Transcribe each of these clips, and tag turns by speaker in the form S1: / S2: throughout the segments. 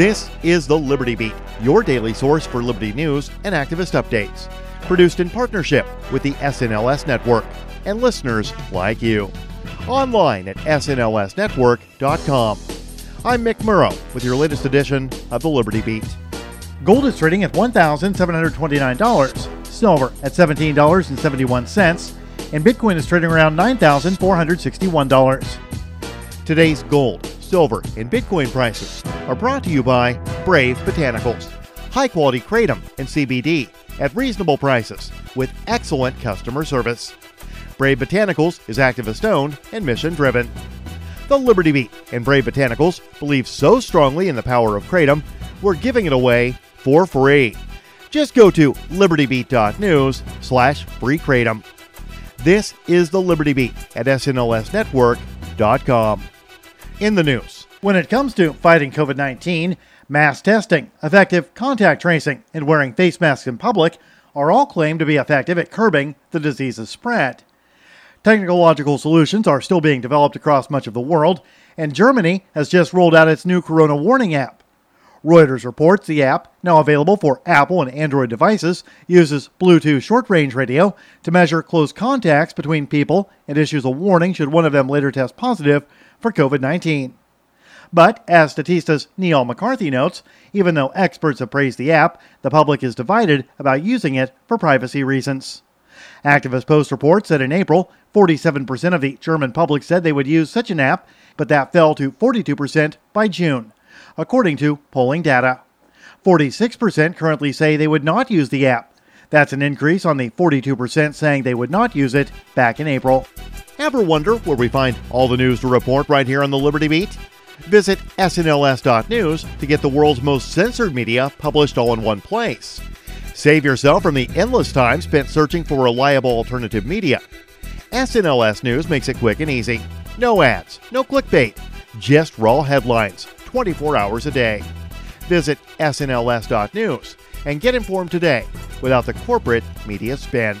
S1: This is the Liberty Beat, your daily source for Liberty news and activist updates. Produced in partnership with the SNLS Network and listeners like you. Online at snlsnetwork.com. I'm Mick Murrow with your latest edition of the Liberty Beat.
S2: Gold is trading at $1,729, silver at $17.71, and Bitcoin is trading around $9,461.
S1: Today's gold, silver, and Bitcoin prices are brought to you by Brave Botanicals. High quality kratom and CBD at reasonable prices with excellent customer service. Brave Botanicals is activist owned and mission driven. The Liberty Beat and Brave Botanicals believe so strongly in the power of kratom, we're giving it away for free. Just go to libertybeat.news slash free kratom. This is the Liberty Beat at snlsnetwork.com. In the news,
S2: When it comes to fighting COVID 19, mass testing, effective contact tracing, and wearing face masks in public are all claimed to be effective at curbing the disease's spread. Technological solutions are still being developed across much of the world, and Germany has just rolled out its new Corona Warning app. Reuters reports the app, now available for Apple and Android devices, uses Bluetooth short range radio to measure close contacts between people and issues a warning should one of them later test positive for COVID 19. But, as Statista's Niall McCarthy notes, even though experts have praised the app, the public is divided about using it for privacy reasons. Activist Post reports that in April, 47% of the German public said they would use such an app, but that fell to 42% by June, according to polling data. 46% currently say they would not use the app. That's an increase on the 42% saying they would not use it back in April.
S1: ever wonder where we find all the news to report right here on the Liberty Beat? Visit snls.news to get the world's most censored media published all in one place. Save yourself from the endless time spent searching for reliable alternative media. SNLS News makes it quick and easy. No ads, no clickbait, just raw headlines 24 hours a day. Visit snls.news and get informed today without the corporate media spin.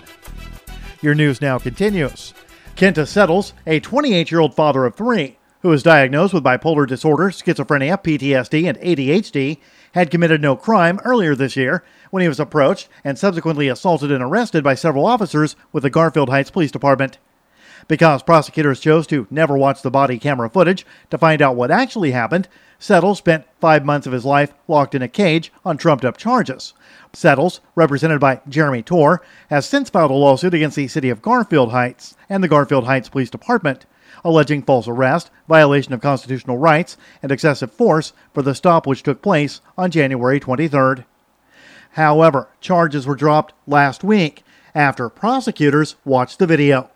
S2: Your news now continues. Kenta Settles, a 28 year old father of three, who was diagnosed with bipolar disorder, schizophrenia, PTSD, and ADHD, had committed no crime earlier this year when he was approached and subsequently assaulted and arrested by several officers with the Garfield Heights Police Department. Because prosecutors chose to never watch the body camera footage to find out what actually happened, Settles spent five months of his life locked in a cage on trumped up charges. Settles, represented by Jeremy Torr, has since filed a lawsuit against the city of Garfield Heights and the Garfield Heights Police Department, alleging false arrest, violation of constitutional rights, and excessive force for the stop which took place on January 23rd. However, charges were dropped last week after prosecutors watched the video.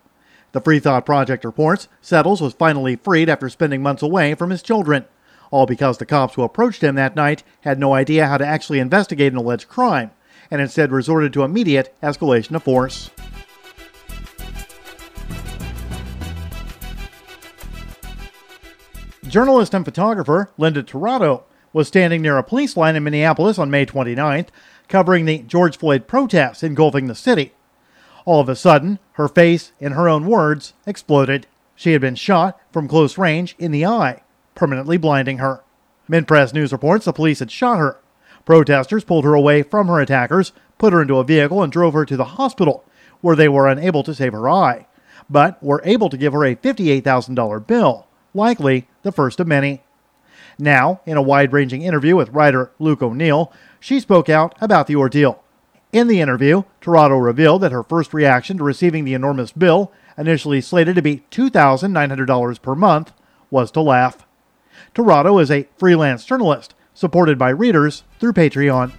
S2: The Free Thought Project reports Settles was finally freed after spending months away from his children, all because the cops who approached him that night had no idea how to actually investigate an alleged crime and instead resorted to immediate escalation of force. Journalist and photographer Linda Tirado was standing near a police line in Minneapolis on May 29th, covering the George Floyd protests engulfing the city. All of a sudden, her face, in her own words, exploded. She had been shot from close range in the eye, permanently blinding her. MintPress News reports the police had shot her. Protesters pulled her away from her attackers, put her into a vehicle, and drove her to the hospital, where they were unable to save her eye, but were able to give her a $58,000 bill, likely the first of many. Now, in a wide ranging interview with writer Luke O'Neill, she spoke out about the ordeal. In the interview, Tirado revealed that her first reaction to receiving the enormous bill, initially slated to be $2,900 per month, was to laugh. Tirado is a freelance journalist, supported by readers through Patreon.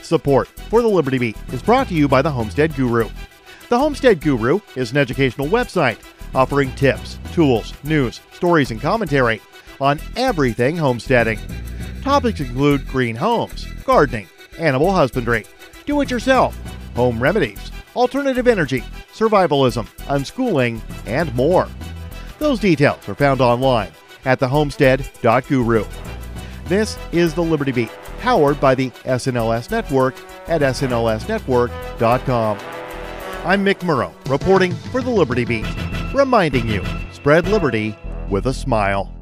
S1: Support for the Liberty Beat is brought to you by the Homestead Guru. The Homestead Guru is an educational website offering tips, tools, news, stories, and commentary on everything homesteading. Topics include green homes, gardening, animal husbandry, do it yourself, home remedies, alternative energy, survivalism, unschooling, and more. Those details are found online at thehomestead.guru. This is the Liberty Beat, powered by the SNLS Network at snlsnetwork.com. I'm Mick Murrow, reporting for the Liberty Beat, reminding you spread liberty with a smile.